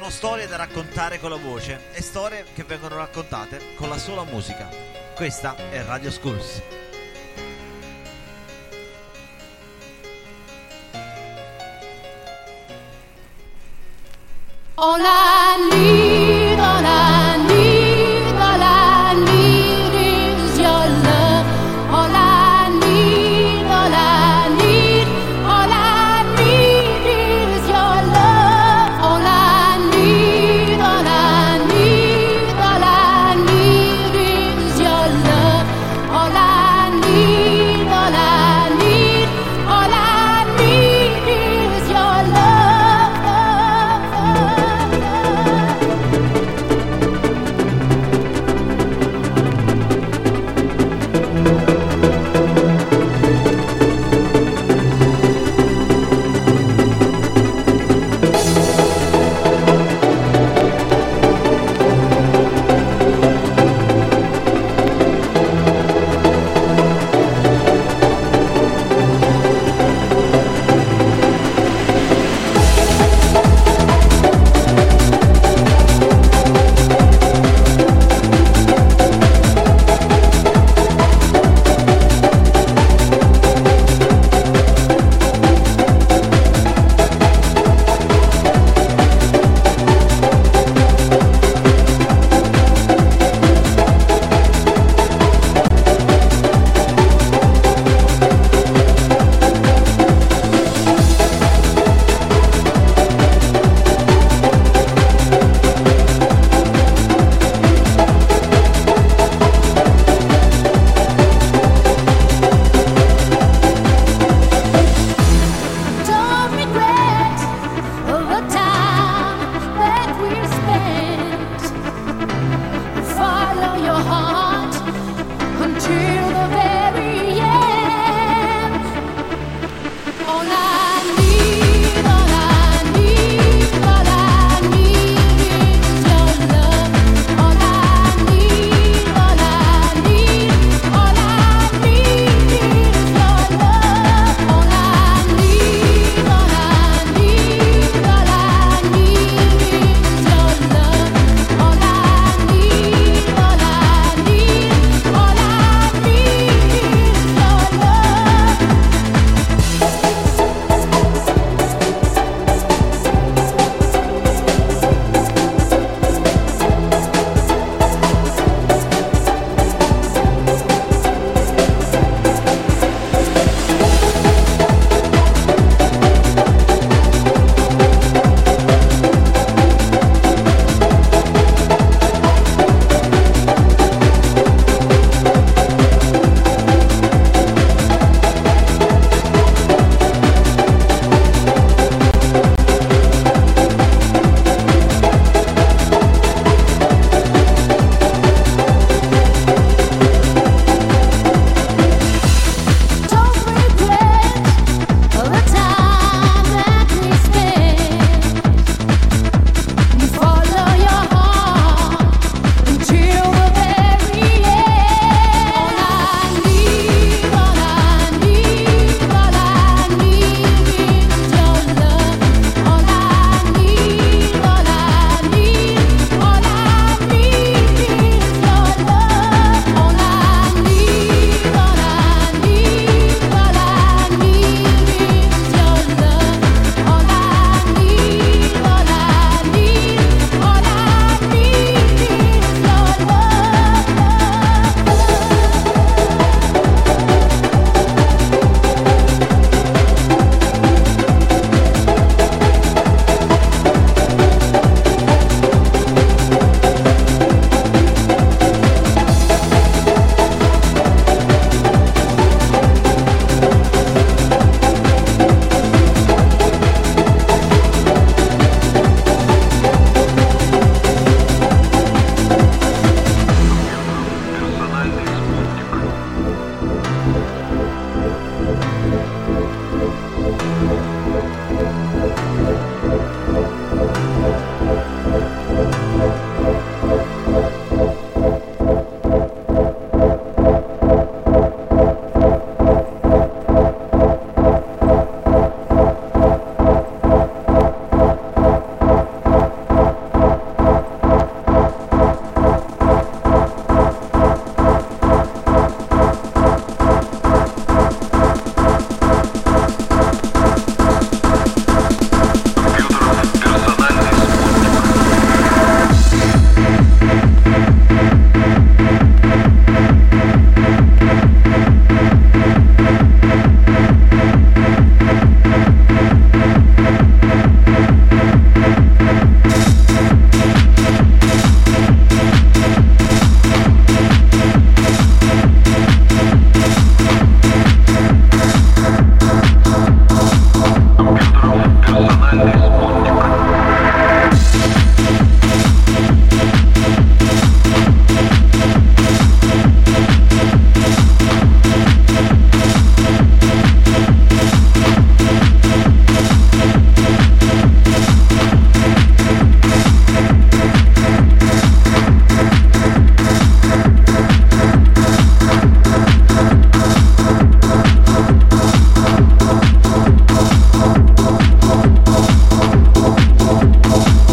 Sono storie da raccontare con la voce e storie che vengono raccontate con la sola musica. Questa è Radio Schools. All I need, all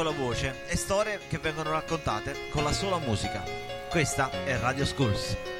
Con la voce e storie che vengono raccontate con la sola musica. Questa è Radio Schools.